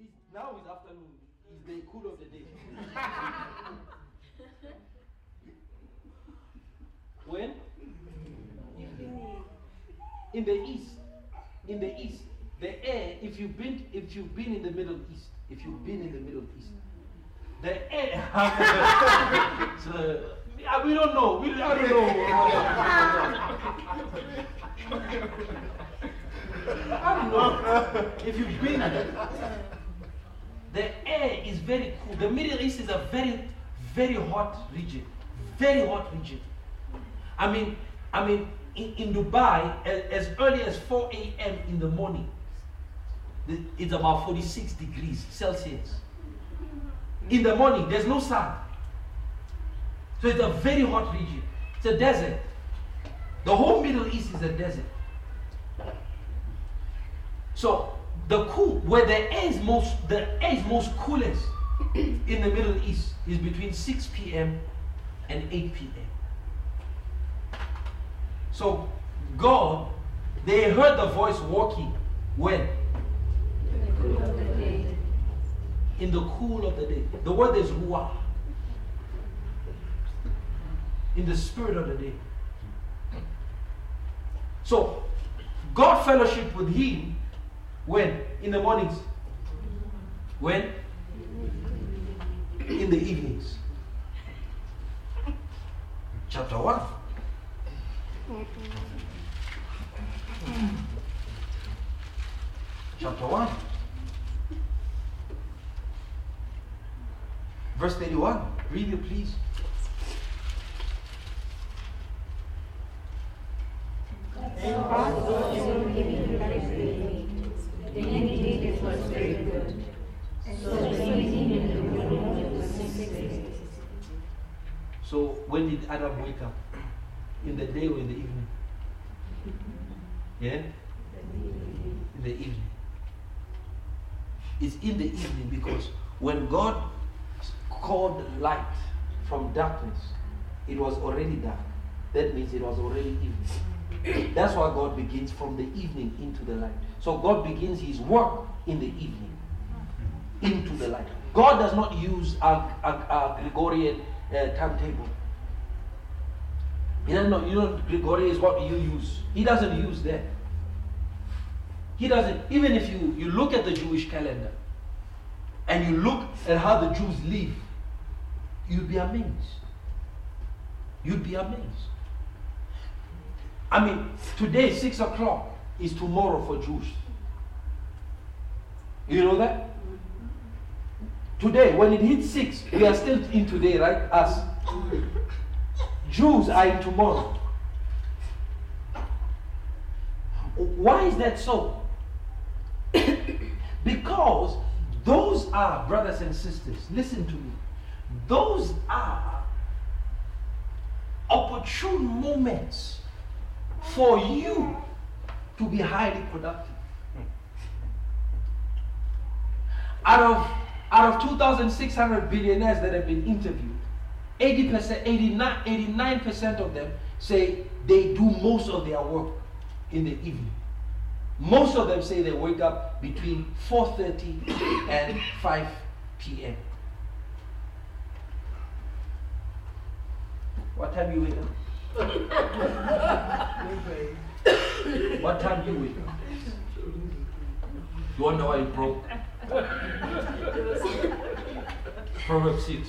It's, now it's afternoon. It's the cool of the day. when? In the east. In the east. The air, if you've been if you've been in the Middle East, if you've been in the Middle East, the air so, we don't know. We, I don't know. I don't know. If you've been the air is very cool. The Middle East is a very, very hot region. Very hot region. I mean, I mean, in, in Dubai, as, as early as 4 a.m. in the morning, it's about 46 degrees Celsius. In the morning, there's no sun. So it's a very hot region. It's a desert. The whole Middle East is a desert. So the cool, where the air is most, the air is most coolest in the Middle East is between 6 p.m. and 8 p.m. So God, they heard the voice walking when? In the cool of the day. The word is ruah. In the spirit of the day. So, God fellowship with him when? In the mornings. When? In the evenings. Chapter 1. Chapter 1. Verse 31. Read it, please. Adam wake up? In the day or in the evening? Yeah? In the evening. It's in the evening because when God called light from darkness, it was already dark. That means it was already evening. That's why God begins from the evening into the light. So God begins his work in the evening into the light. God does not use a, a, a Gregorian uh, timetable. He doesn't know, you know, Gregory is what you use. He doesn't use that. He doesn't, even if you, you look at the Jewish calendar and you look at how the Jews live, you'd be amazed. You'd be amazed. I mean, today, 6 o'clock, is tomorrow for Jews. You know that? Today, when it hits 6, we are still in today, right? Us. Jews are in tomorrow. Why is that so? because those are, brothers and sisters, listen to me. Those are opportune moments for you to be highly productive. Out of, out of 2,600 billionaires that have been interviewed, 80%, 89, 89% of them say they do most of their work in the evening. Most of them say they wake up between 4.30 and 5 p.m. What time you wake up? what time you wake up? You wonder why you broke? Proverbs 6.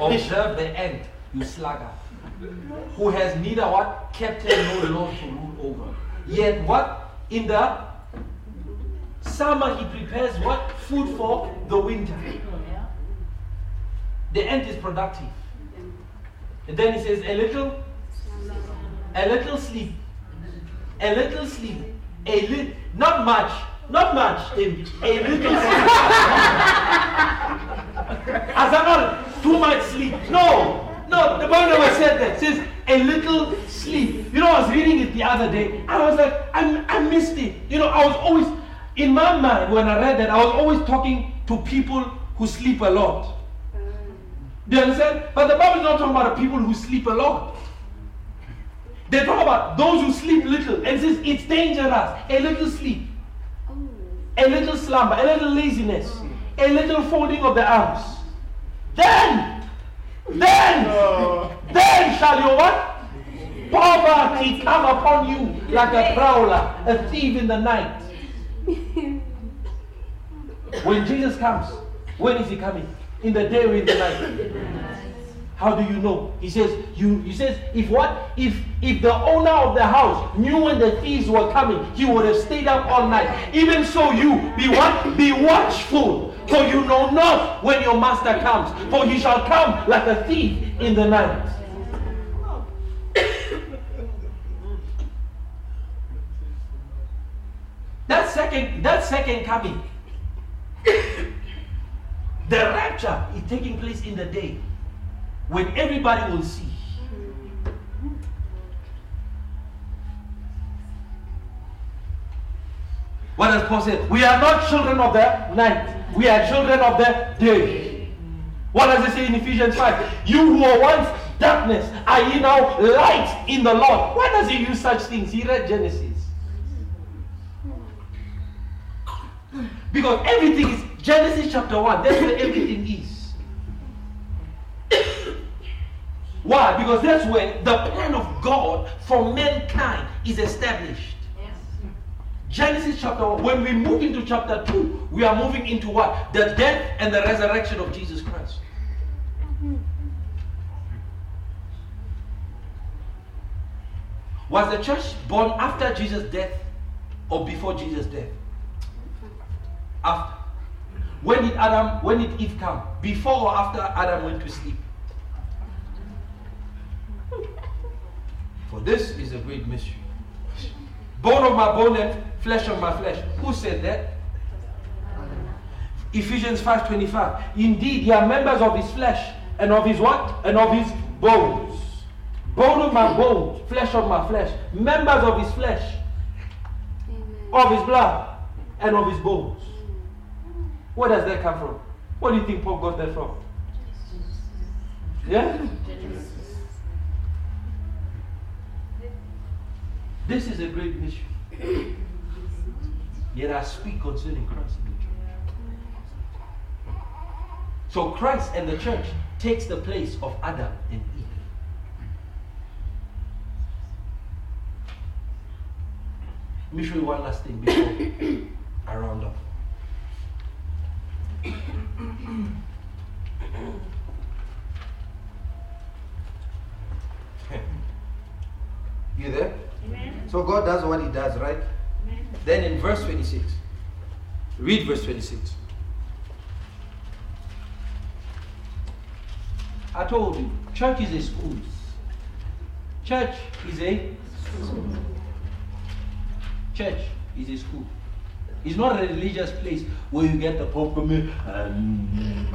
Observe the end, you sluggard, who has neither what? Kept nor law to rule over. Yet what? In the summer he prepares what? Food for the winter. The end is productive. And then he says, a little, a little sleep, a little sleep, a little, not much, not much, a little sleep. As too much sleep. No, no, the Bible never said that. It says a little sleep. You know, I was reading it the other day. I was like, I, I missed it. You know, I was always, in my mind, when I read that, I was always talking to people who sleep a lot. Do you understand? But the Bible is not talking about the people who sleep a lot. They talk about those who sleep little. And says it's dangerous. A little sleep. a little slumber, a little laziness, a little folding of the arms, then, then, then shall your what? Poverty come upon you like a prowler, a thief in the night. When Jesus comes, when is he coming? In the day or in the night? How do you know? He says, you he says, if what? If if the owner of the house knew when the thieves were coming, he would have stayed up all night. Even so, you be what? Be watchful, for you know not when your master comes, for he shall come like a thief in the night. that second, that second coming, the rapture is taking place in the day when everybody will see. What does Paul say? We are not children of the night. We are children of the day. What does it say in Ephesians 5? You who were once darkness, are ye now light in the Lord? Why does he use such things? He read Genesis. Because everything is Genesis chapter 1. That's where everything is. Why? Because that's where the plan of God for mankind is established. Genesis chapter 1. When we move into chapter 2, we are moving into what? The death and the resurrection of Jesus Christ. Was the church born after Jesus' death or before Jesus' death? After. When did Adam, when did Eve come? Before or after Adam went to sleep? For this is a great mystery. Bone of my bone and flesh of my flesh. Who said that? Ephesians 5:25. Indeed, ye are members of his flesh and of his what? And of his bones. Bone of my bones, flesh of my flesh. Members of his flesh, Amen. of his blood, and of his bones. Where does that come from? Where do you think Paul got that from? Yeah? This is a great mystery. Yet I speak concerning Christ and the church. So Christ and the church takes the place of Adam and Eve. Let me show you one last thing before I round off. you there? Amen. So God does what He does, right? Then in verse 26, read verse 26. I told you, church is a school. Church is a school. Church is a school. It's not a religious place where you get the popcorn and,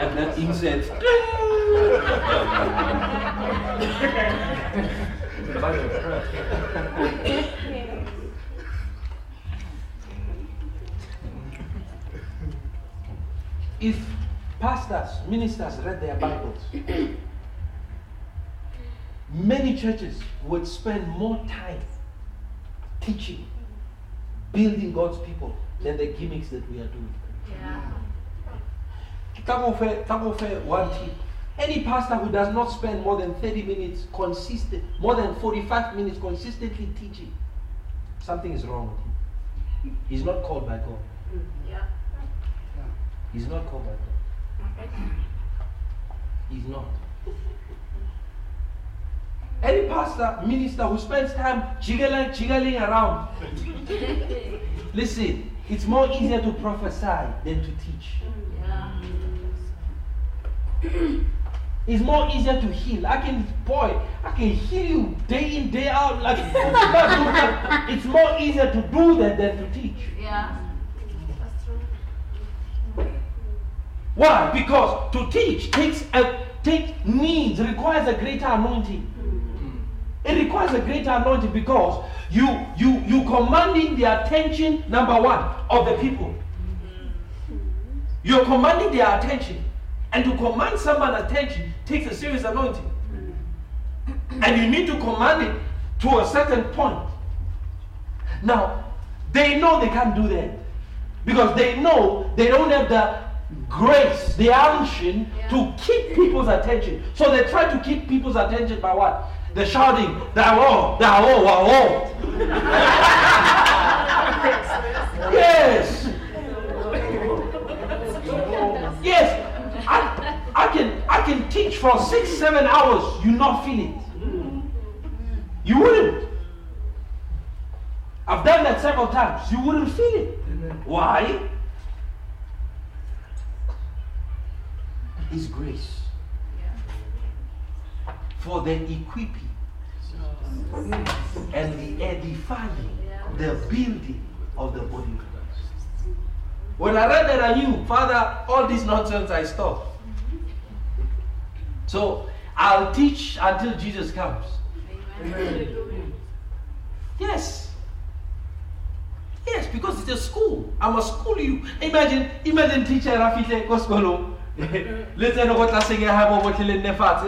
and that incense. if pastors, ministers read their Bibles, many churches would spend more time teaching, building God's people than the gimmicks that we are doing. Yeah. One tip any pastor who does not spend more than 30 minutes consistent, more than 45 minutes consistently teaching, something is wrong with him. He's not called by God. Yeah. He's not called God. He's not. Any pastor, minister who spends time jiggling, jiggling around. Listen, it's more easier to prophesy than to teach. Yeah. It's more easier to heal. I can, boy, I can heal you day in, day out. Like it's more easier to do that than to teach. Yeah. That's true. Why? Because to teach takes a take needs, requires a greater anointing. It requires a greater anointing because you you you commanding the attention, number one, of the people. You're commanding their attention. And to command someone's attention takes a serious anointing. And you need to command it to a certain point. Now, They know they can't do that. Because they know they don't have the grace, the unction yeah. to keep people's attention. So they try to keep people's attention by what? The shouting, the the oh, oh, oh. yes. Yes. I, I can I can teach for six, seven hours, you not feel it. You wouldn't. I've done that several times. You wouldn't feel it. Why? His grace. For the equipping and the edifying, the building of the body of Christ. When I read that, I knew, Father, all this nonsense I stop. So I'll teach until Jesus comes. Amen. Yes. Yes, because it's a school. I must school you. Imagine, imagine teacher Rafite Koskolo. Let's say what I say I have over till in the fat.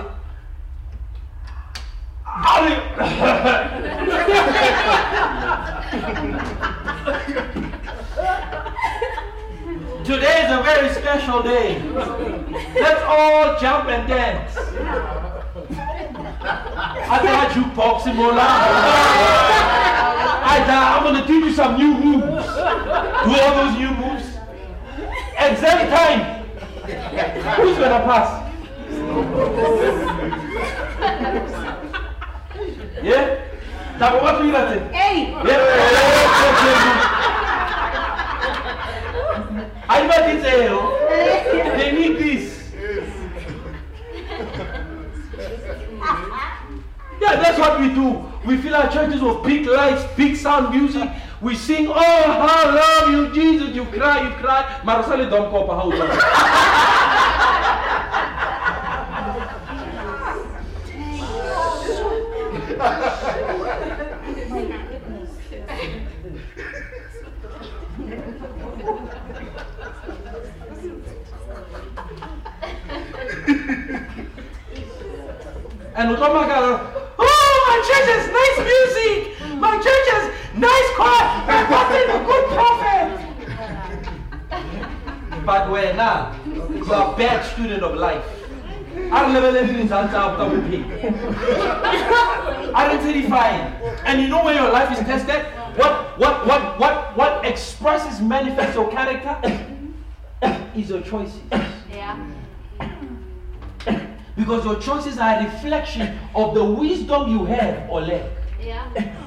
Today is a very special day. Let's all jump and dance. I got you, Poxy Mola. I die, I'm going to teach you some new moves. Do all those new moves. Exam time. Who's going to pass? yeah? Tabo, what do you like? Hey! Yeah. I didn't say, they need this. Yeah, that's what we do. We fill our churches with big lights, big sound music. We sing, Oh, I love you, Jesus. You cry, you cry. Don't call and oh my God, my church has nice music. My church has nice choir. My pastor a good prophet. But we're not. You are a bad student of life. Identifying. And you know where your life is tested? What what what what what expresses manifests your character is your choices. Yeah. Because your choices are a reflection of the wisdom you have or lack. Yeah.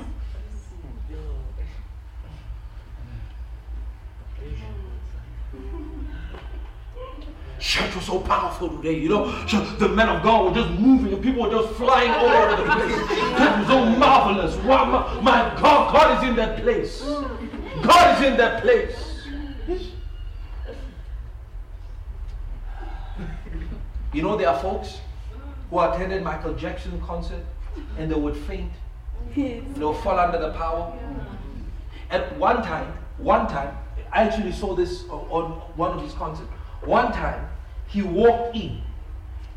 Church was so powerful today, you know. The men of God were just moving and people were just flying all over the place. It was so marvelous. Wow, my, my God, God is in that place. God is in that place. You know, there are folks who attended Michael Jackson concert and they would faint. They would fall under the power. At one time, one time, I actually saw this on one of his concerts. One time, he walked in.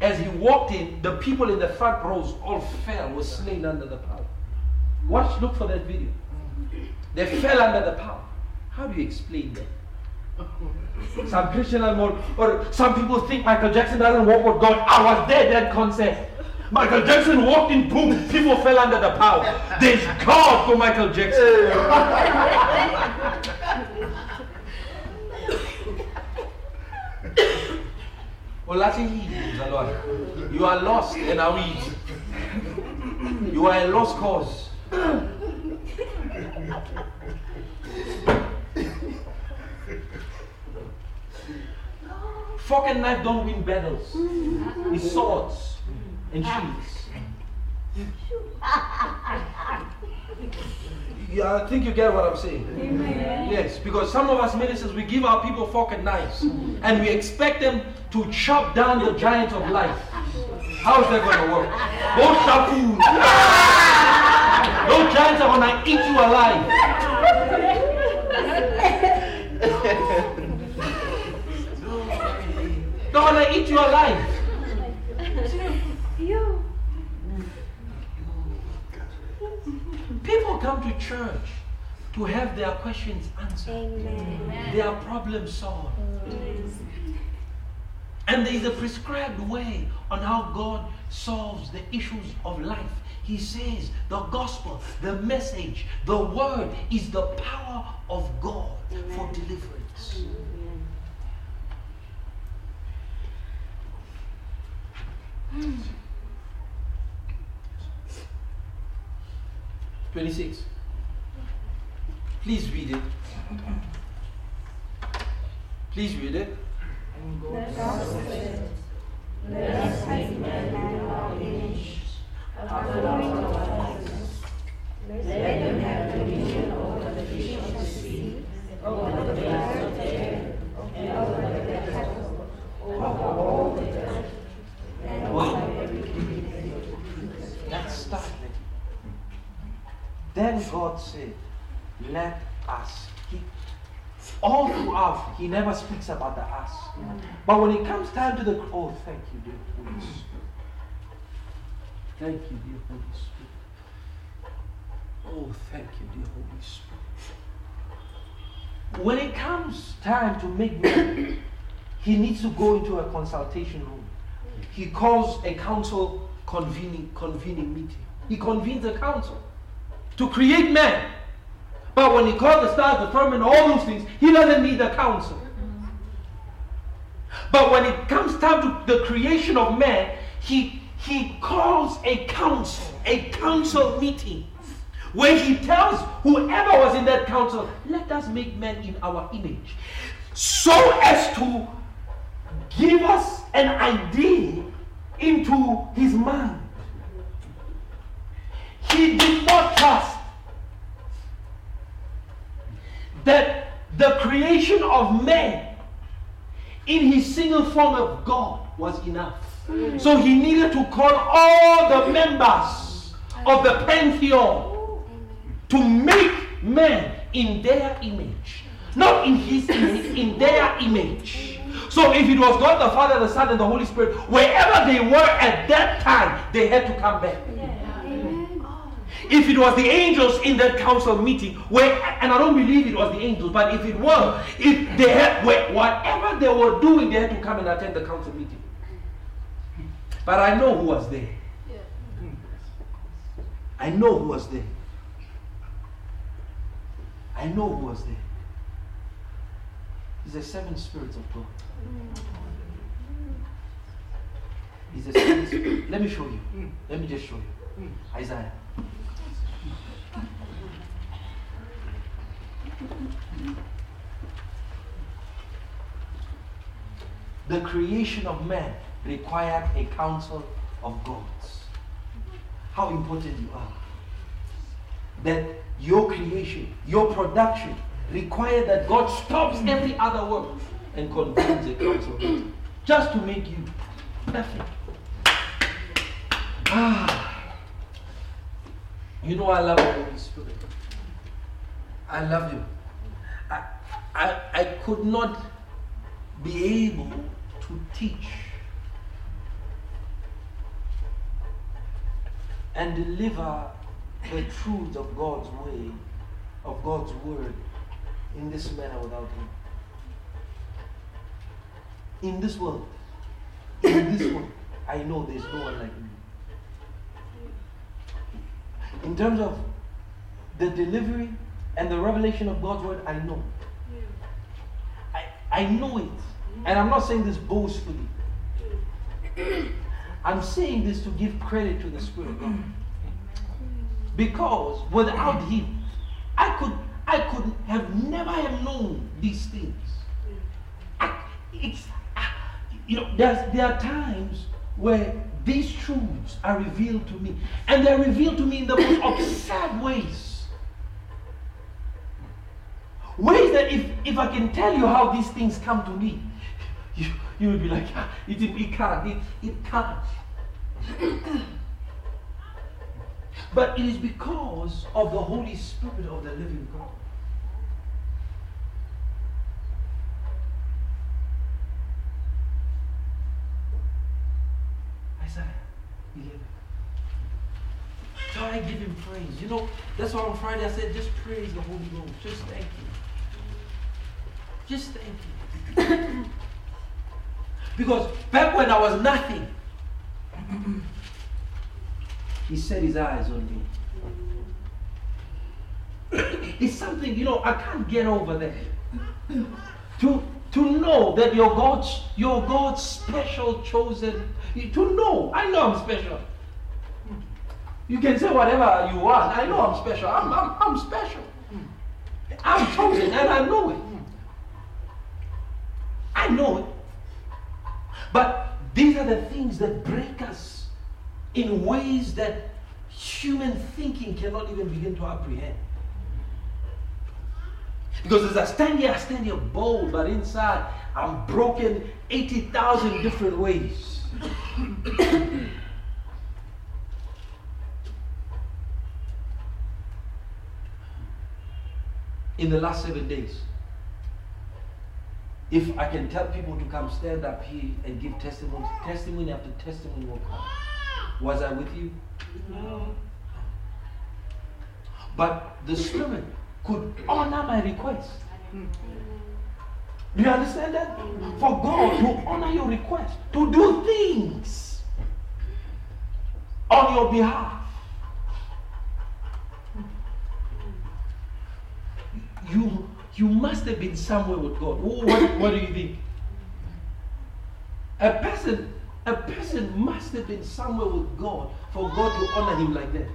As he walked in, the people in the front rows all fell, were slain under the power. Watch, look for that video. They fell under the power. How do you explain that? Some Christian or, or some people think Michael Jackson doesn't walk with God. I was there that concept. Michael Jackson walked in, boom, people fell under the power. There's God for Michael Jackson. you are lost and are weak. You are a lost cause. Fork and knife don't win battles. It's swords and shields. Yeah, I think you get what I'm saying. Amen. Yes, because some of us ministers, we give our people fork and knives and we expect them to chop down the giants of life. How is that going to work? Those shafu, those giants are going to eat you alive. Don't want to eat you alive. People come to church to have their questions answered, Amen. their problems solved. And there is a prescribed way on how God solves the issues of life. He says the gospel, the message, the word is the power of God Amen. for deliverance. Amen. 26. Please read it. Please read it. Let us make man in our image, according to our Let them have dominion over the fish of the sea, over the birds of the air, and over the cattle, over all the earth, and over every creature. Let's start Then God said, Let us all throughout, he never speaks about the us. But when it comes time to the oh, thank you, dear Holy Spirit. Thank you, dear Holy Spirit. Oh, thank you, dear Holy Spirit. When it comes time to make man, he needs to go into a consultation room. He calls a council convening, convening meeting. He convenes a council to create man. But when he called the stars, the firmament, all those things, he doesn't need a council. But when it comes time to the creation of man, he, he calls a council, a council meeting, where he tells whoever was in that council, let us make man in our image, so as to give us an idea into his mind. He did not trust that the creation of man in his single form of God was enough. So he needed to call all the members of the pantheon to make man in their image. Not in his image, in their image. So if it was God the Father, the Son, and the Holy Spirit, wherever they were at that time, they had to come back. If it was the angels in that council meeting, where and I don't believe it was the angels, but if it were, if they had whatever they were doing, they had to come and attend the council meeting. But I know who was there. I know who was there. I know who was there. It's the seven spirits of God. It's the seven spirits. Let me show you. Let me just show you. Isaiah. The creation of man required a council of gods. How important you are. That your creation, your production required that God stops every other work and convenes a council just to make you perfect. Ah. You know I love the Holy Spirit. I love you. I, I, I could not be able to teach and deliver the truth of God's way, of God's word in this manner without Him. In this world, in this world, I know there's no one like me. In terms of the delivery and the revelation of God's word, I know. I, I know it. Mm. And I'm not saying this boastfully. Mm. I'm saying this to give credit to the Spirit of God. Because without Him, I could I could have never have known these things. I, it's you know there are times where these truths are revealed to me, and they're revealed to me in the most absurd ways. Ways that if, if I can tell you how these things come to me, you, you will be like, ah, it, it can't, it, it can't. but it is because of the Holy Spirit of the living God. Isaiah 11. So I give him praise. You know, that's why on Friday I said, just praise the Holy Ghost. Just thank him. Just thank him. because back when I was nothing, he set his eyes on me. It's something, you know, I can't get over that. To, to know that you're God's, you're God's special chosen, to know, I know I'm special. You can say whatever you want. I know I'm special. I'm, I'm, I'm special. I'm chosen and I know it. I know it. But these are the things that break us in ways that human thinking cannot even begin to apprehend. Because as I stand here, I stand here bold, but inside I'm broken 80,000 different ways. in the last seven days. If I can tell people to come stand up here and give testimony, testimony after testimony will come. Was I with you? No. But the Spirit could honor my request. Do you understand that? For God to honor your request, to do things on your behalf. You, you must have been somewhere with God. What, what do you think? A person, a person must have been somewhere with God for God to honor him like that.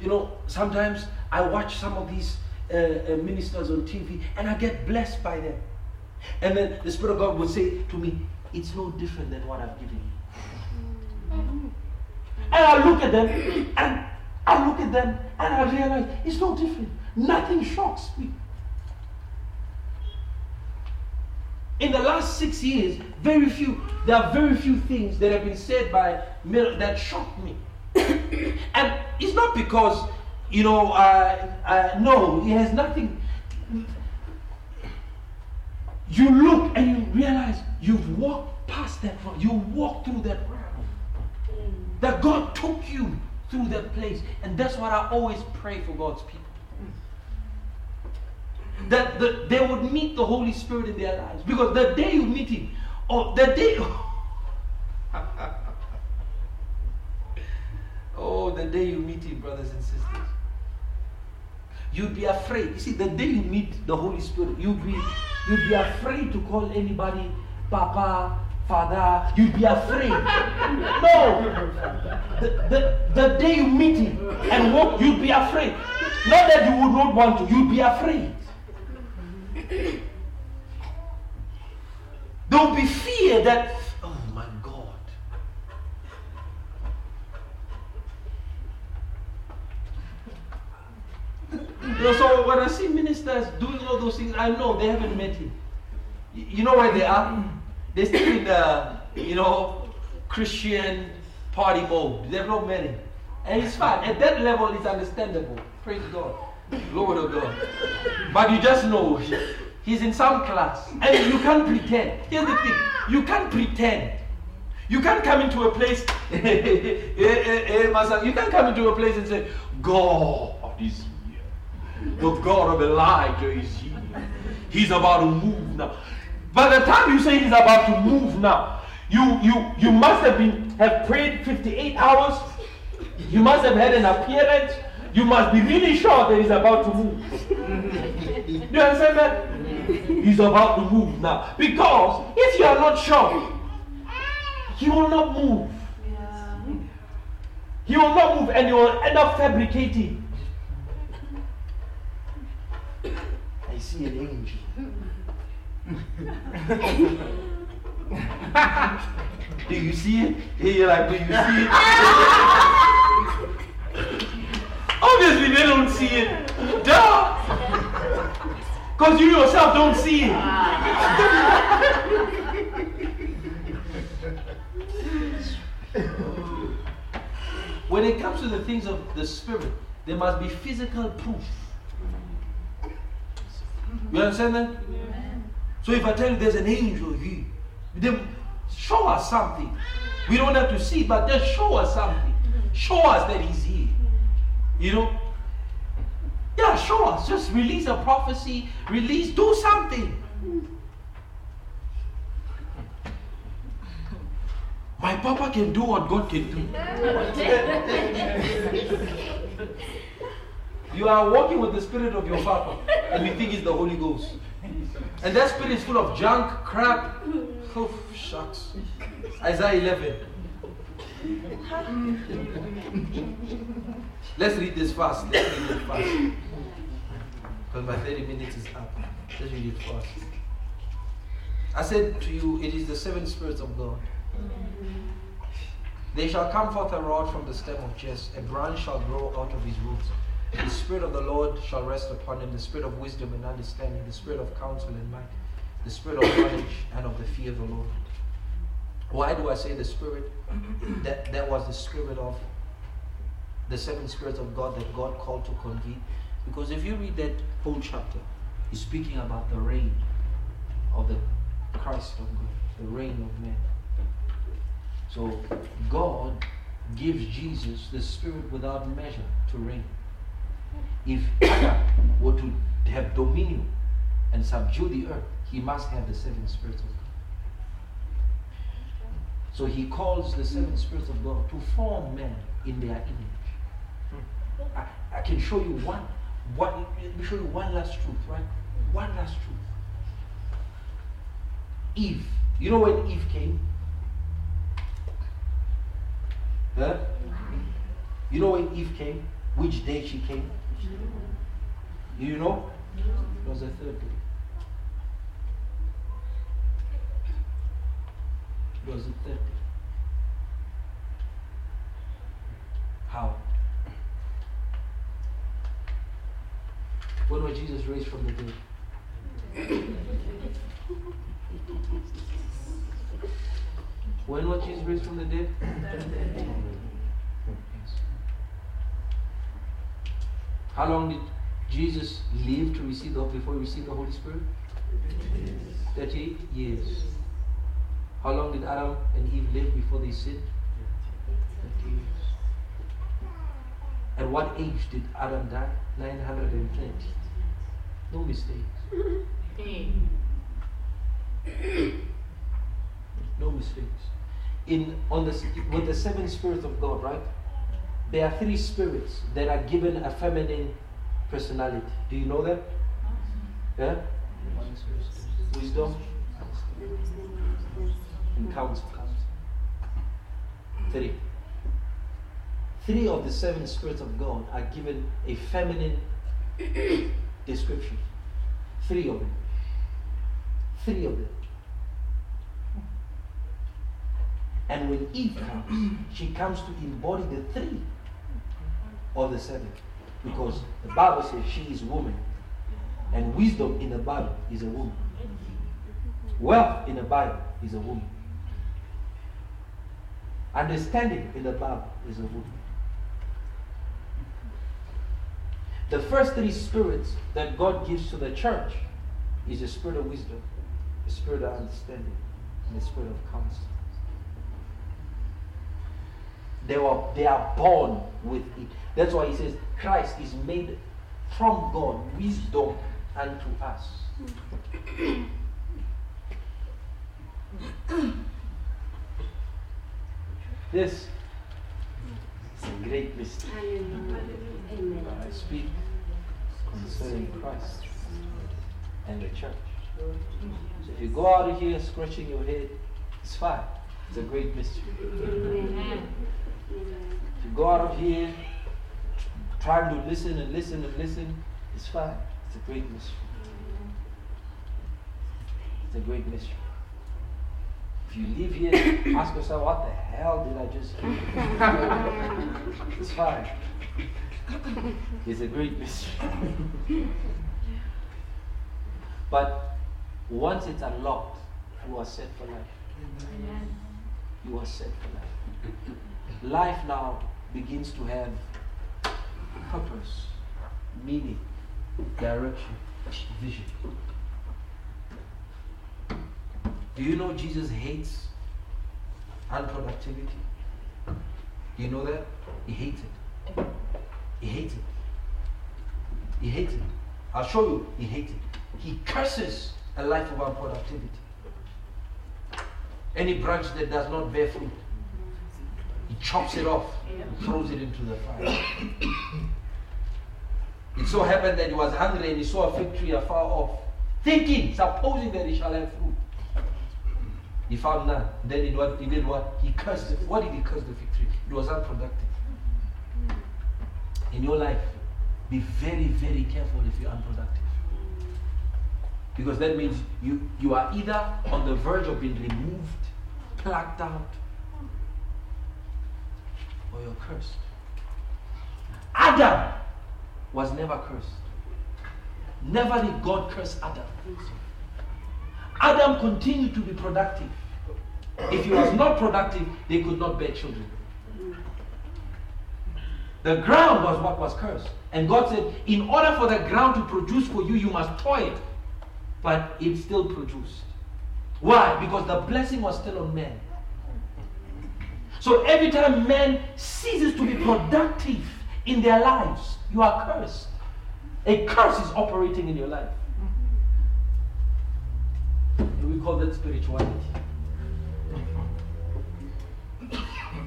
You know, sometimes I watch some of these uh, uh, ministers on TV and I get blessed by them. And then the Spirit of God will say to me, It's no different than what I've given you. And I look at them and I look at them and I realize it's no different. Nothing shocks me. In the last six years, very few, there are very few things that have been said by that shocked me. and it's not because, you know, uh, uh, no, it has nothing. You look and you realize you've walked past that, you walked through that. That God took you through that place. And that's what I always pray for God's people. That the, they would meet the Holy Spirit in their lives. Because the day you meet Him, or the day. oh, the day you meet Him, brothers and sisters. You'd be afraid. You see, the day you meet the Holy Spirit, you'd be, you'd be afraid to call anybody Papa, Father, you'd be afraid. no. The, the, the day you meet him and walk, you'd be afraid. Not that you would not want to, you'd be afraid. There'll be fear that, oh my God. You know, so when I see ministers doing all those things, I know they haven't met him. You know where they are? They still in the, you know, Christian party mode. They've not met him. And it's fine. At that level, it's understandable. Praise God. Glory to God. But you just know he's in some class. And you can't pretend. Here's the thing you can't pretend. You can't come into a place, eh, eh, eh, you can't come into a place and say, God is here. The God of Elijah is here. He's about to move now. By the time you say he's about to move now, you you you must have been have prayed 58 hours. You must have had an appearance. You must be really sure that he's about to move. You understand that? He's about to move now. Because if you are not sure, he will not move. He will not move and you will end up fabricating. I see an angel. Do you see it? You're like, do you see it? Obviously, they don't see it. Duh! Because you yourself don't see it. when it comes to the things of the Spirit, there must be physical proof. You understand that? So if I tell you there's an angel here, then show us something. We don't have to see but just show us something. Show us that He's here. You know? Yeah, show us. Just release a prophecy, release, do something. My papa can do what God can do. you are walking with the spirit of your papa, and you think it's the Holy Ghost. And that spirit is full of junk, crap. Oh, shucks. Isaiah 11. Let's read this fast. Let's read it fast. Because my 30 minutes is up. Let's read it fast. I said to you, it is the seven spirits of God. They shall come forth a rod from the stem of Jesse, a branch shall grow out of his roots. The Spirit of the Lord shall rest upon him, the Spirit of wisdom and understanding, the Spirit of counsel and might, the Spirit of knowledge and of the fear of the Lord. Why do I say the Spirit? That, that was the Spirit of the seven spirits of God that God called to convene. Because if you read that whole chapter, he's speaking about the reign of the Christ of God, the reign of man. So God gives Jesus the Spirit without measure to reign. If Adam were to have dominion and subdue the earth, he must have the seven spirits of God. So he calls the seven hmm. spirits of God to form man in their image. Hmm. I, I can show you one, one, let me show you one last truth, right? One last truth. Eve. You know when Eve came? Huh? You know when Eve came? Which day she came? Do you know? It was the third day. It was the third day. How? When was Jesus raised from the dead? when was Jesus raised from the dead? How long did Jesus live to receive the before he received the Holy Spirit? 30 years. How long did Adam and Eve live before they sinned? 30 years. At what age did Adam die? 930. No mistakes. no mistakes. In on the with the seven spirits of God, right? There are three spirits that are given a feminine personality. Do you know them? Yeah? Wisdom and counsel. Three. Three of the seven spirits of God are given a feminine description. Three of them. Three of them. And when Eve comes, she comes to embody the three of the seven. Because the Bible says she is woman. And wisdom in the Bible is a woman. Wealth in the Bible is a woman. Understanding in the Bible is a woman. The first three spirits that God gives to the church is the spirit of wisdom, the spirit of understanding, and the spirit of counsel. They, were, they are born with it. That's why he says Christ is made from God wisdom unto us. this is a great mystery. I speak concerning Christ and the church. So if you go out of here scratching your head, it's fine. It's a great mystery. Go out of here trying to listen and listen and listen, it's fine. It's a great mystery. It's a great mystery. If you leave here, ask yourself, what the hell did I just hear? it's fine. It's a great mystery. but once it's unlocked, you are set for life. You are set for life. Life now begins to have purpose, meaning, direction, vision. Do you know Jesus hates unproductivity. Do You know that? He hates it. He hates it. He hates it. I'll show you, he hates it. He curses a life of unproductivity. Any branch that does not bear fruit, he chops it off and throws it into the fire. it so happened that he was hungry and he saw a fig tree afar off, thinking, supposing that he shall have fruit. He found none. Then he, what, he did what? He cursed it. What did he curse the fig tree? It was unproductive. In your life, be very, very careful if you're unproductive. Because that means you, you are either on the verge of being removed, plucked out, or you're cursed. Adam was never cursed. Never did God curse Adam. Adam continued to be productive. If he was not productive, they could not bear children. The ground was what was cursed. And God said, in order for the ground to produce for you, you must toil it. But it still produced. Why? Because the blessing was still on man. So every time man ceases to be productive in their lives, you are cursed. A curse is operating in your life. And we call that spirituality.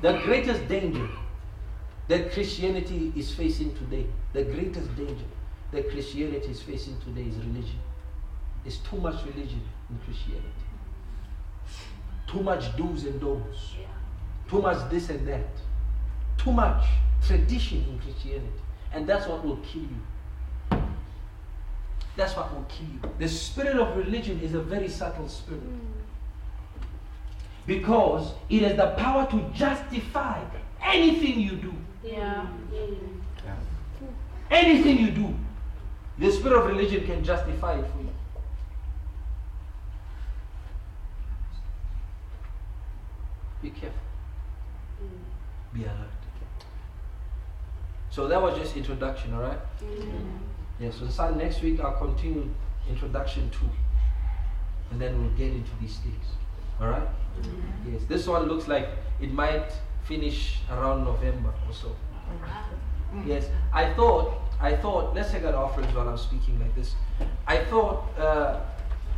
The greatest danger that Christianity is facing today, the greatest danger that Christianity is facing today is religion. It's too much religion in Christianity. Too much do's and don'ts. Too much this and that. Too much tradition in Christianity. And that's what will kill you. That's what will kill you. The spirit of religion is a very subtle spirit. Because it has the power to justify anything you do. Yeah. Anything you do, the spirit of religion can justify it for you. Be careful. Be alert. So that was just introduction, all right? Mm-hmm. Yeah, so start next week I'll continue introduction two. And then we'll get into these things. All right? mm-hmm. Yes. This one looks like it might finish around November or so. Yes. I thought I thought let's take out offerings while I'm speaking like this. I thought uh,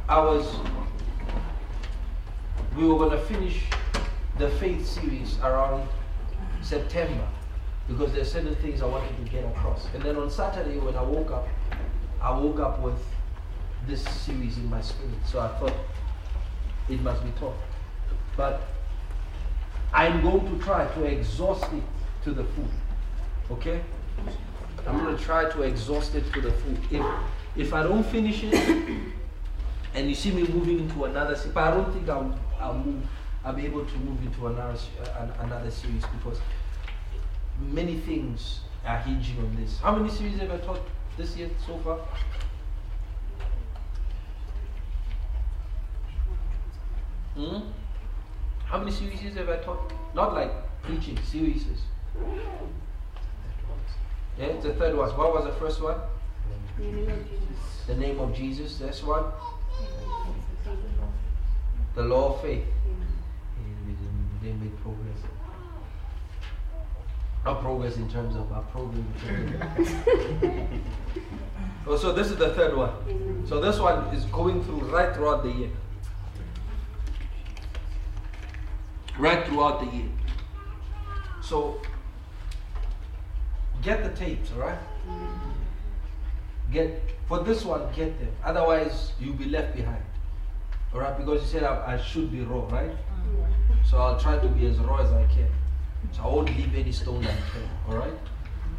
I was we were gonna finish the faith series around September because there are certain things I wanted to get across. And then on Saturday when I woke up, I woke up with this series in my spirit. So I thought it must be taught. But I'm going to try to exhaust it to the full. Okay? I'm going to try to exhaust it to the full. If, if I don't finish it, and you see me moving into another, but I don't think I'll, I'll move I'll be able to move into another, another series because many things are hinging on this. How many series have I taught this year so far? Hmm? How many series have I taught? Not like preaching, series. Yeah, the third one. What was the first one? The name of Jesus. The name of Jesus. That's one. The law of faith they made progress. Not progress in terms of our program. oh, so this is the third one. So this one is going through right throughout the year. Right throughout the year. So get the tapes, alright? Mm-hmm. Get for this one, get them. Otherwise, you'll be left behind. Alright, because you said I, I should be raw, right? Mm-hmm. So I'll try to be as raw as I can. So I won't leave any stone unturned. All right.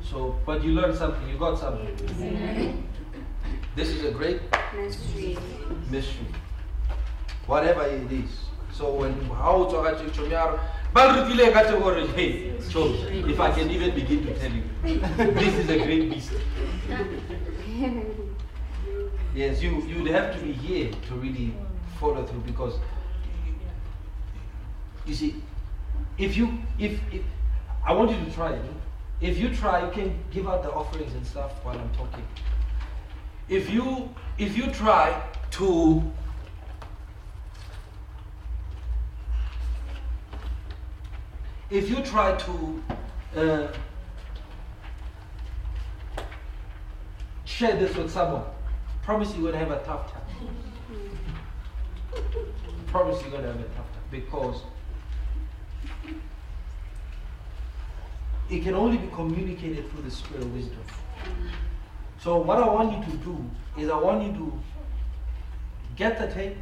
So, but you learned something. You got something. This is a great mystery. Mystery. Whatever it is. So when how to hey, if I can even begin to tell you, this is a great beast. Yes, you you'd have to be here to really follow through because you see, if you if, if I want you to try it. If you try, you can give out the offerings and stuff while I'm talking. If you if you try to if you try to uh, share this with someone, promise you're going to have a tough time. promise you're going to have a tough time because it can only be communicated through the spirit of wisdom. So what I want you to do is I want you to get the tape,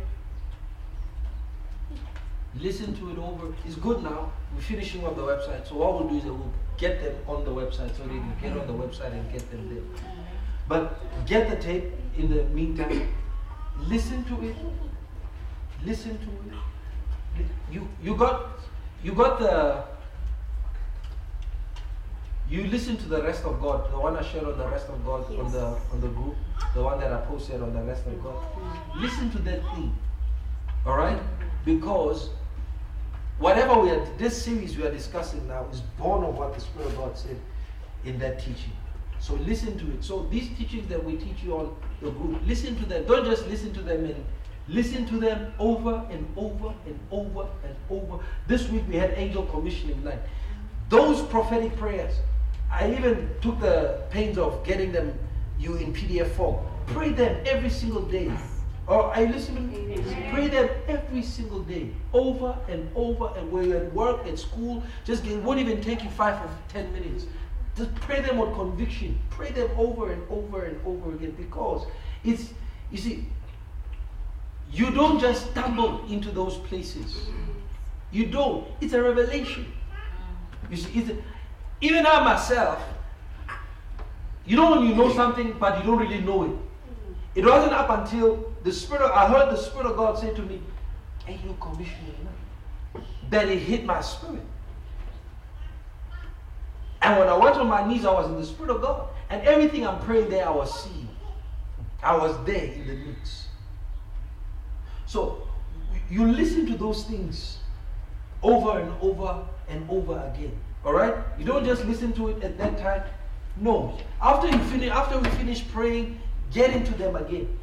listen to it over. It's good now. We're finishing up the website. So what we'll do is we'll get them on the website so they can get on the website and get them there. But get the tape in the meantime. Listen to it. Listen to it. You you got you got the you listen to the rest of God, the one I shared on the rest of God yes. on the on the group, the one that I posted on the rest of God. Listen to that thing. Alright? Because whatever we are this series we are discussing now is born of what the Spirit of God said in that teaching. So listen to it. So these teachings that we teach you on the group, listen to them. Don't just listen to them and listen to them over and over and over and over. This week we had angel commissioning night. Those prophetic prayers, I even took the pains of getting them you in PDF form. Pray them every single day. Or I listen to pray them every single day, over and over. And when you're at work, at school, just it won't even take you five or ten minutes. Just pray them with conviction. Pray them over and over and over again because it's you see, you don't just stumble into those places. You don't. It's a revelation. You see, it's a, even I myself, you know when you know something but you don't really know it. It wasn't up until the Spirit, of, I heard the Spirit of God say to me, Hey, you commissioning Then it hit my spirit. And when I went on my knees, I was in the Spirit of God. And everything I'm praying there, I was seeing. I was there in the midst. So you listen to those things over and over and over again. All right? You don't just listen to it at that time. No. After you finish, after we finish praying, get into them again.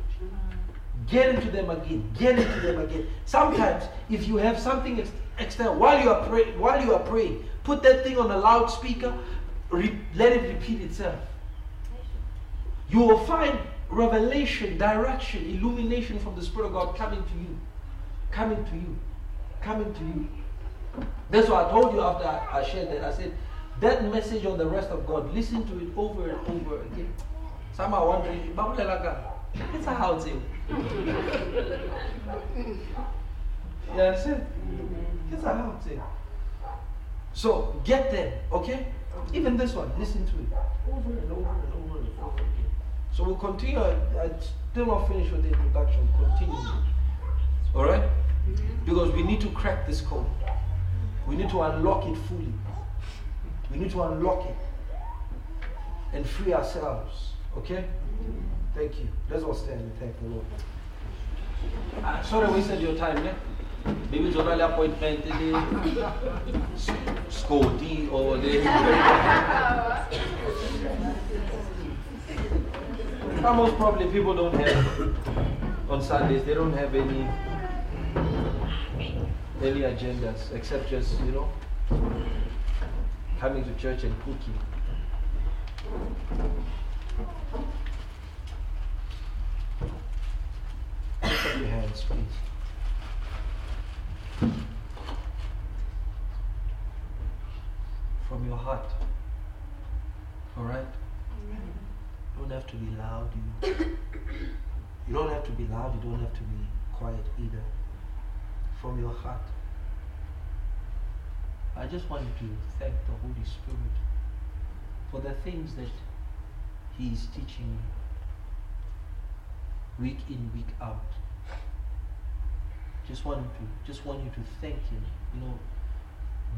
Get into them again. Get into them again. Sometimes, if you have something ex- external while you are praying, while you are praying, put that thing on a loudspeaker. Let it repeat itself. You will find revelation, direction, illumination from the Spirit of God coming to you, coming to you, coming to you. That's why I told you after I, shared that. I said, that message on the rest of God, listen to it over and over again. Some are wondering, it's a how to. You understand? It's a how to. So get them, okay? Even this one, listen to it over and over and over and over again. So we'll continue. I, still not finished with the introduction. Continue. All right? Because we need to crack this code. We need to unlock it fully. We need to unlock it and free ourselves. Okay? Thank you. Let's all stand and thank the Lord. Uh, sorry wasted your time, yeah? Maybe it's already appointment in the or the. Most probably people don't have on Sundays, they don't have any any agendas except just, you know, coming to church and cooking. Lift up your hands, please. From your heart. All right? You don't have to be loud. You, you don't have to be loud. You don't have to be quiet either from your heart. I just want you to thank the Holy Spirit for the things that He is teaching you week in, week out. Just want to just want you to thank Him, you know,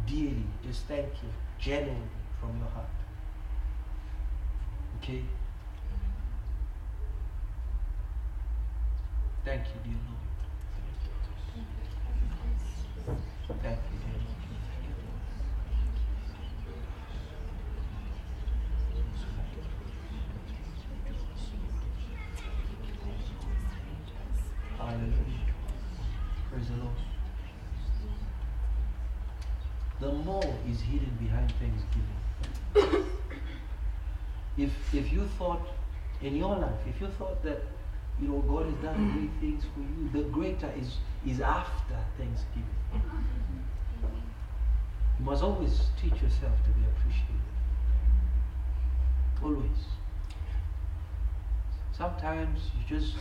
dearly. Just thank Him genuinely from your heart. Okay? Thank you, dear Lord. Thank you, the the more is hidden behind thanksgiving. if if you thought in your life, if you thought that you know God has done mm. great things for you, the greater is is after thanksgiving. You must always teach yourself to be appreciated. Always. Sometimes you just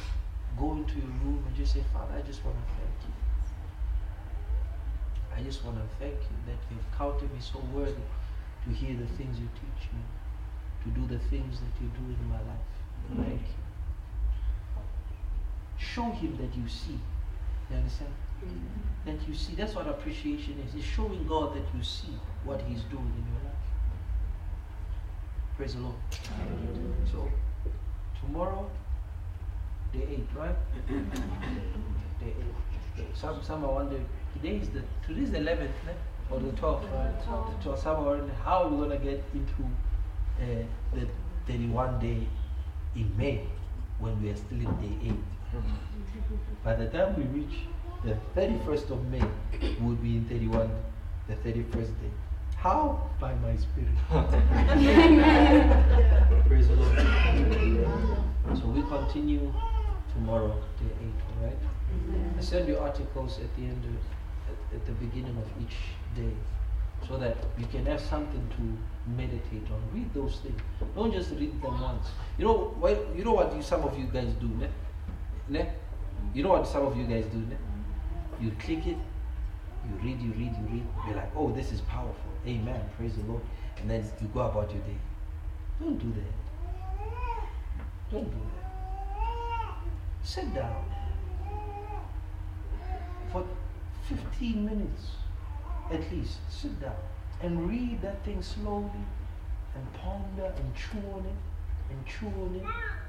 go into your room and just say, Father, I just want to thank you. I just want to thank you that you've counted me so worthy to hear the things you teach me, to do the things that you do in my life. Thank you. Show him that you see. You understand? Mm-hmm. That you see. That's what appreciation is. It's showing God that you see what he's doing in your life. Praise the Lord. So, tomorrow, day 8, right? day 8. Some, some are wondering, today is the today is the 11th or the 12th, right? The 12th. Some are wondering how are we going to get into uh, the 31 day in May when we are still in day 8. Mm-hmm. By the time we reach the 31st of May, we'll be in 31, the 31st day. How? By my spirit. Praise the Lord. So we continue tomorrow, day 8, alright? I send you articles at the end of, at, at the beginning of each day so that you can have something to meditate on. Read those things. Don't just read them once. You know, well, you know what you, some of you guys do, ne? Ne? You know what some of you guys do, ne? You click it, you read, you read, you read. You're like, oh, this is powerful. Amen. Praise the Lord. And then you go about your day. Don't do that. Don't do that. Sit down for 15 minutes at least. Sit down and read that thing slowly and ponder and chew on it and chew on it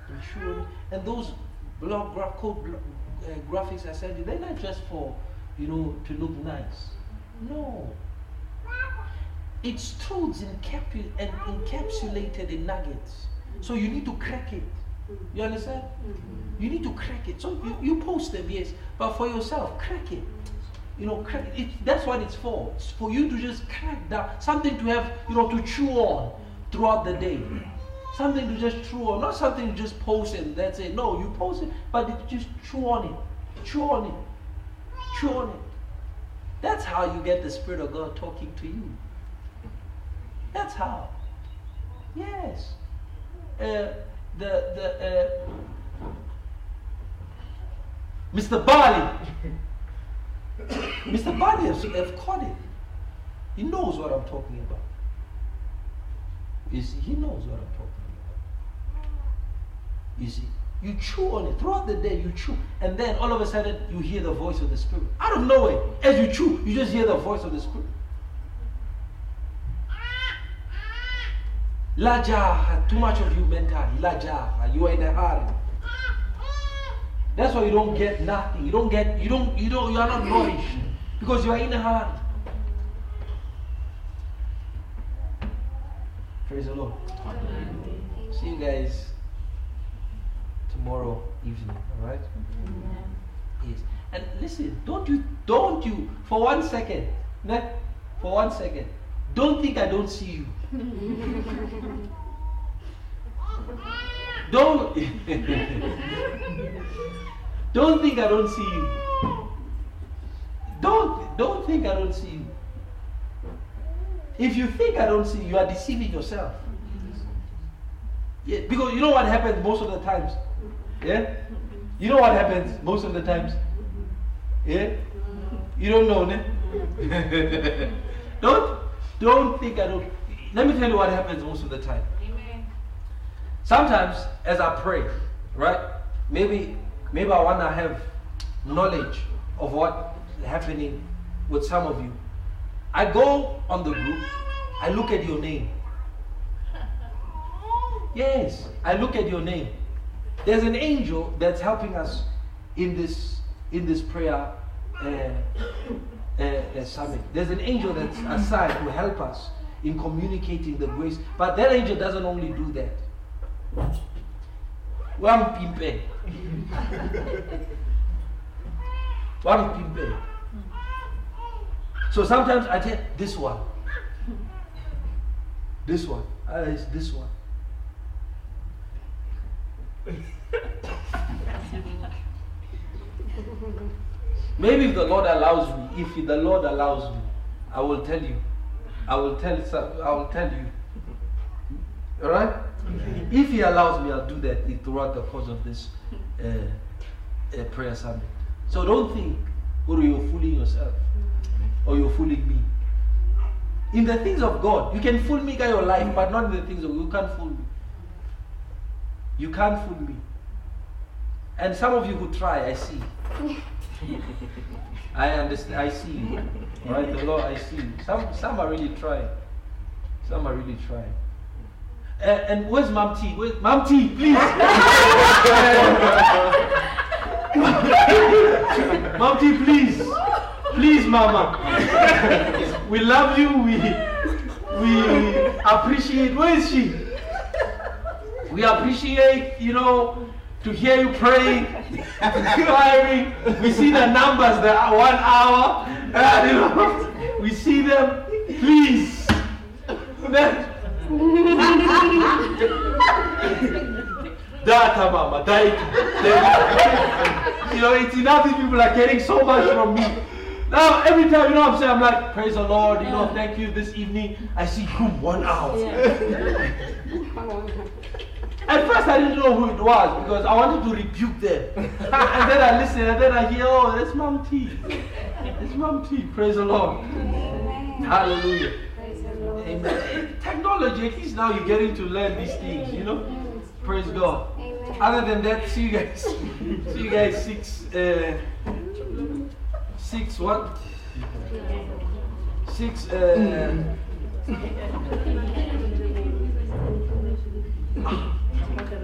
and chew on it. And those blog gra- code blog, uh, graphics I you, they're not just for, you know, to look nice. No. It's truths encapu- and encapsulated in nuggets. So you need to crack it. You understand? You need to crack it. So you, you post them, yes, but for yourself, crack it. You know, crack it. That's what it's for. It's for you to just crack that something to have, you know, to chew on throughout the day. Something to just chew on, not something to just post and that's it. No, you post it, but just chew on it, chew on it, chew on it. That's how you get the Spirit of God talking to you. That's how. Yes. Uh, the the uh, Mr. Barley. Mr. Barley has, have caught it. He knows what I'm talking about. You see, he knows what I'm talking about. You see, you chew on it throughout the day. You chew, and then all of a sudden you hear the voice of the Spirit out of nowhere. As you chew, you just hear the voice of the Spirit. Laja, too much of you mentally. Laja, you are in a hurry. That's why you don't get nothing. You don't get, you don't, you don't, you are not nourished because you are in a hurry. Praise the Lord. See you guys tomorrow evening, alright? Mm-hmm. Yes. And listen, don't you, don't you, for one second, ne, for one second, don't think I don't see you. don't Don't think I don't see you. Don't, don't think I don't see you. If you think I don't see you, you are deceiving yourself. Mm-hmm. Yeah, because you know what happens most of the times? Yeah? You know what happens most of the times? Yeah? You don't know, ne? don't don't think I don't. Let me tell you what happens most of the time. Amen. Sometimes as I pray, right? Maybe Maybe I want to have knowledge of what's happening with some of you. I go on the group, I look at your name. Yes, I look at your name. There's an angel that's helping us in this in this prayer uh, uh, uh, summit. There's an angel that's assigned to help us in communicating the grace. But that angel doesn't only do that wampimpe wampimpe So sometimes I tell this one, this one, uh, it's this one. Maybe if the Lord allows me, if the Lord allows me, I will tell you. I will tell I will tell you. Alright? If He allows me, I'll do that throughout the course of this uh, uh, prayer summit. So don't think, or you're fooling yourself, or you're fooling me. In the things of God, you can fool me by your life, but not in the things of God. you can't fool me. You can't fool me. And some of you who try, I see. I understand. I see. All right, the Lord, I see. Some some are really trying. Some are really trying. Uh, and where's Mom T? Where's Mom T? Please. Mom T, please. Please, Mama. we love you. We we appreciate. Where is she? We appreciate, you know, to hear you praying, inspiring. We see the numbers, the one hour, uh, you know, we see them. Please. Data mama, data. You know, it's enough that people are getting so much from me. Now, every time, you know what I'm saying? I'm like, praise the Lord, you know, thank you this evening. I see you one hour. Yeah. At first, I didn't know who it was because I wanted to rebuke them. and then I listen, and then I hear, oh, that's Mom T. It's Mom T. Praise the Lord. Amen. Hallelujah. Amen. Technology, at least now you're getting to learn these things, you know? Praise God. Amen. Other than that, see you guys. see you guys six, uh, six what? Six, uh, Sit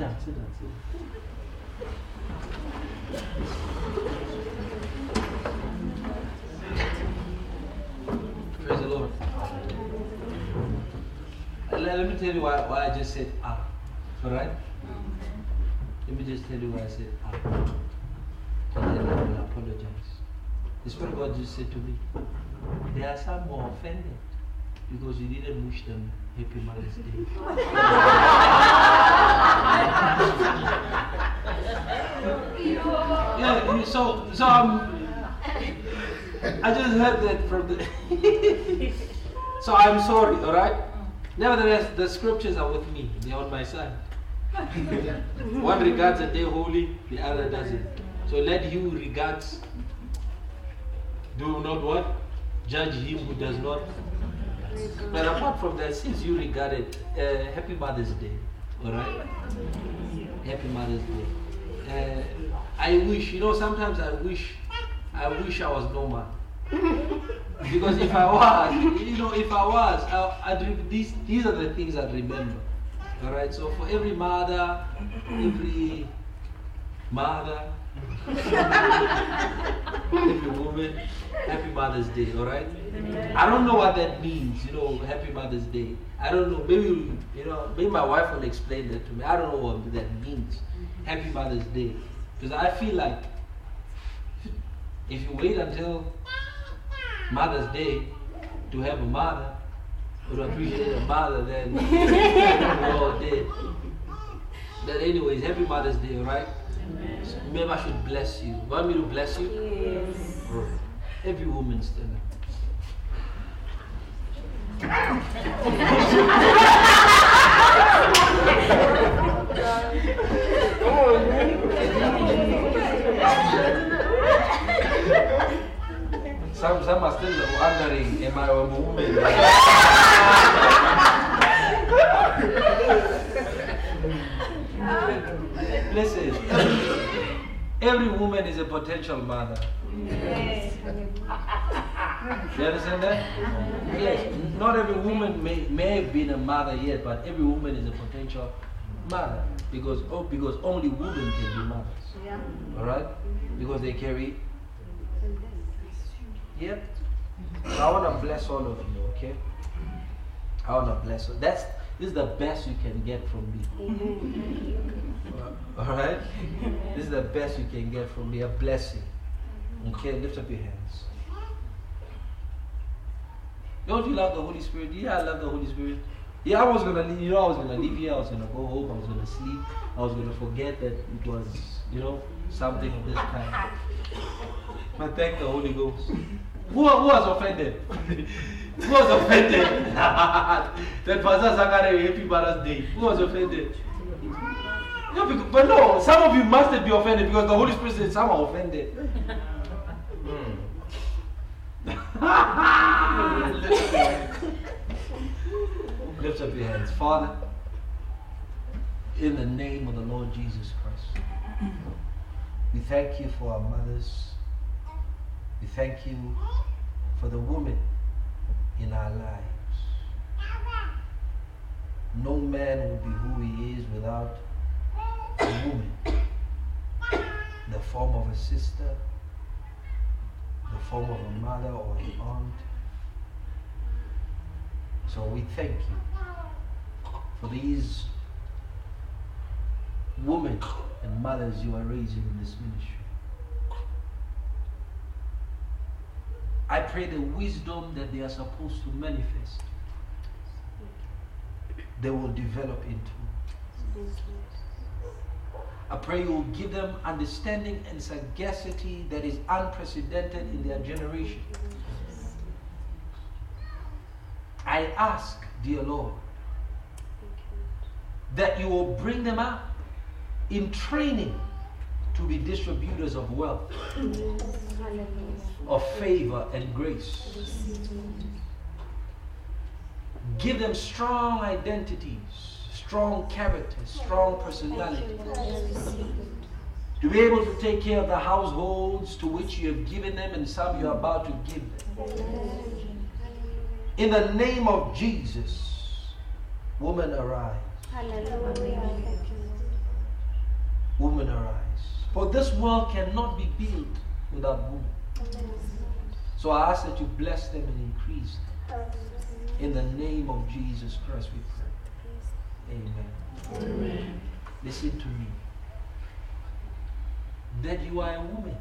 down, sit down, sit down. Praise the Lord. Let, let me tell you why, why I just said ah. Alright? Let me just tell you why I said ah. And then I will apologize. The Spirit God just said to me, there are some who are offended because you didn't wish them Happy Mother's Day. yeah, so so um, I just heard that from the. so I'm sorry, all right. Nevertheless, the scriptures are with me; they're on my side. One regards a day holy, the other doesn't. So let you regards. Do not what? Judge him who does not but apart from that, since you regard it, uh, Happy Mother's Day, alright? Happy Mother's Day. Uh, I wish, you know, sometimes I wish, I wish I was normal. because if I was, you know, if I was, I, I'd, these, these are the things I'd remember. Alright, so for every mother, every mother, every woman, Happy Mother's Day, alright? I don't know what that means, you know, Happy Mother's Day. I don't know. Maybe, you know, maybe my wife will explain that to me. I don't know what that means. Happy Mother's Day. Because I feel like if you wait until Mother's Day to have a mother, or to appreciate a mother, then we're all dead. But anyways, Happy Mother's Day, alright? Maybe I should bless you. Want me to bless you? Yes. Every woman stand up. some, some are still wondering, am I a woman? Listen, every woman is a potential mother. Yes. You understand that? Yes. Not every woman may, may have been a mother yet, but every woman is a potential mother. Because, oh, because only women can be mothers. Yeah. Alright? Because they carry. Yep. So I want to bless all of you, okay? I want to bless you. That's, This is the best you can get from me. All right? This is the best you can get from me. A blessing. Okay, lift up your hands. Don't you love the Holy Spirit? Yeah, I love the Holy Spirit. Yeah, I was gonna leave, you know, I was gonna leave here, I was gonna go home, I was gonna sleep, I was gonna forget that it was, you know, something of this kind. But thank the Holy Ghost. Who, who was offended? who was offended? that Pastor Zachary Happy Mother's Day. Who was offended? No, because, but no, some of you must be offended because the Holy Spirit said some are offended. Lift up your hands. Father, in the name of the Lord Jesus Christ, we thank you for our mothers. We thank you for the women in our lives. No man would be who he is without a woman the form of a sister, the form of a mother or an aunt. So we thank you for these women and mothers you are raising in this ministry. I pray the wisdom that they are supposed to manifest, they will develop into. I pray you will give them understanding and sagacity that is unprecedented in their generation. I ask, dear Lord, that you will bring them up in training to be distributors of wealth, of favor and grace. Give them strong identities, strong characters, strong personalities. To be able to take care of the households to which you have given them and some you are about to give them. In the name of Jesus, woman arise. Woman arise. For this world cannot be built without women. So I ask that you bless them and increase them. In the name of Jesus Christ we pray. Amen. Amen. Listen to me. That you are a woman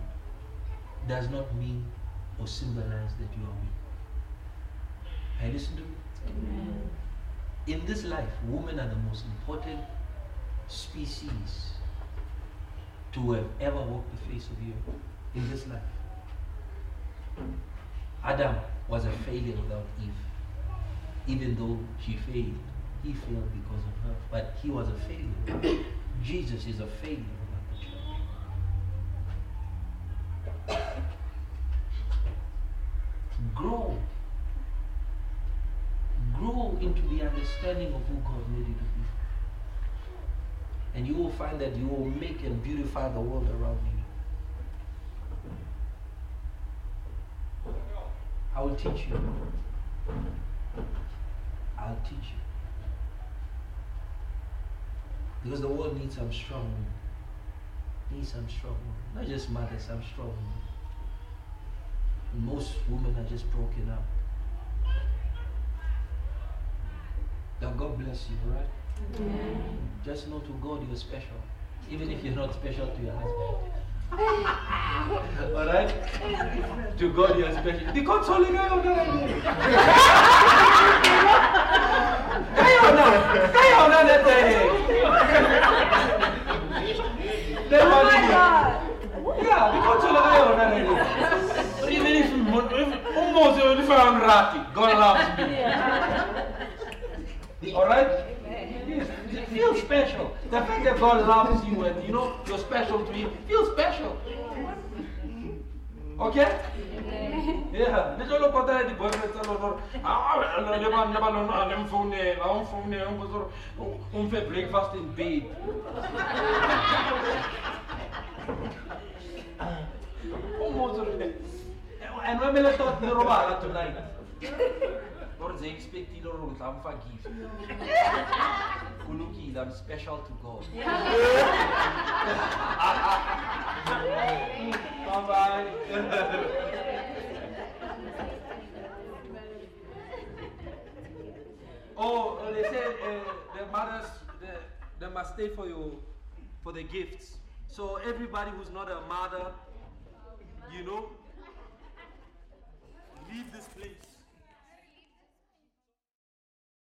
does not mean or symbolize that you are weak. I listen to me. Amen. In this life, women are the most important species to have ever walked the face of the earth in this life. Adam was a failure without Eve. Even though she failed, he failed because of her. But he was a failure. Jesus is a failure. Grow grow into the understanding of who God made you to be. And you will find that you will make and beautify the world around you. I will teach you. I'll teach you. Because the world needs some strong women. Needs some strong women. Not just mothers, some strong women. most women are just broken up. That God bless you, right? Amen. Just know to God you're special. Even if you're not special to your husband. Alright? To God you're special. The consoling guy of that idea. Kayo na! Kayo na na tayo! Oh my God! Yeah, the consoling guy of that idea. Even if almost if I'm ratty, God loves me. Alright? It feels special. The fact that God loves you and you know you're special to Him feels special. Okay? Yeah. Nje lo kota di boyfriend sa lo ah le ba ne ba lo na le mfone la mfone un bozor un fait breakfast in bed. Un bozor. And when thought ne roba tonight. Lord, they expect you Lord, I'm. Kulukile, I'm special to God. bye bye. Oh, uh, they said uh, the mothers they, they must stay for you for the gifts. So everybody who's not a mother, you know, leave this place.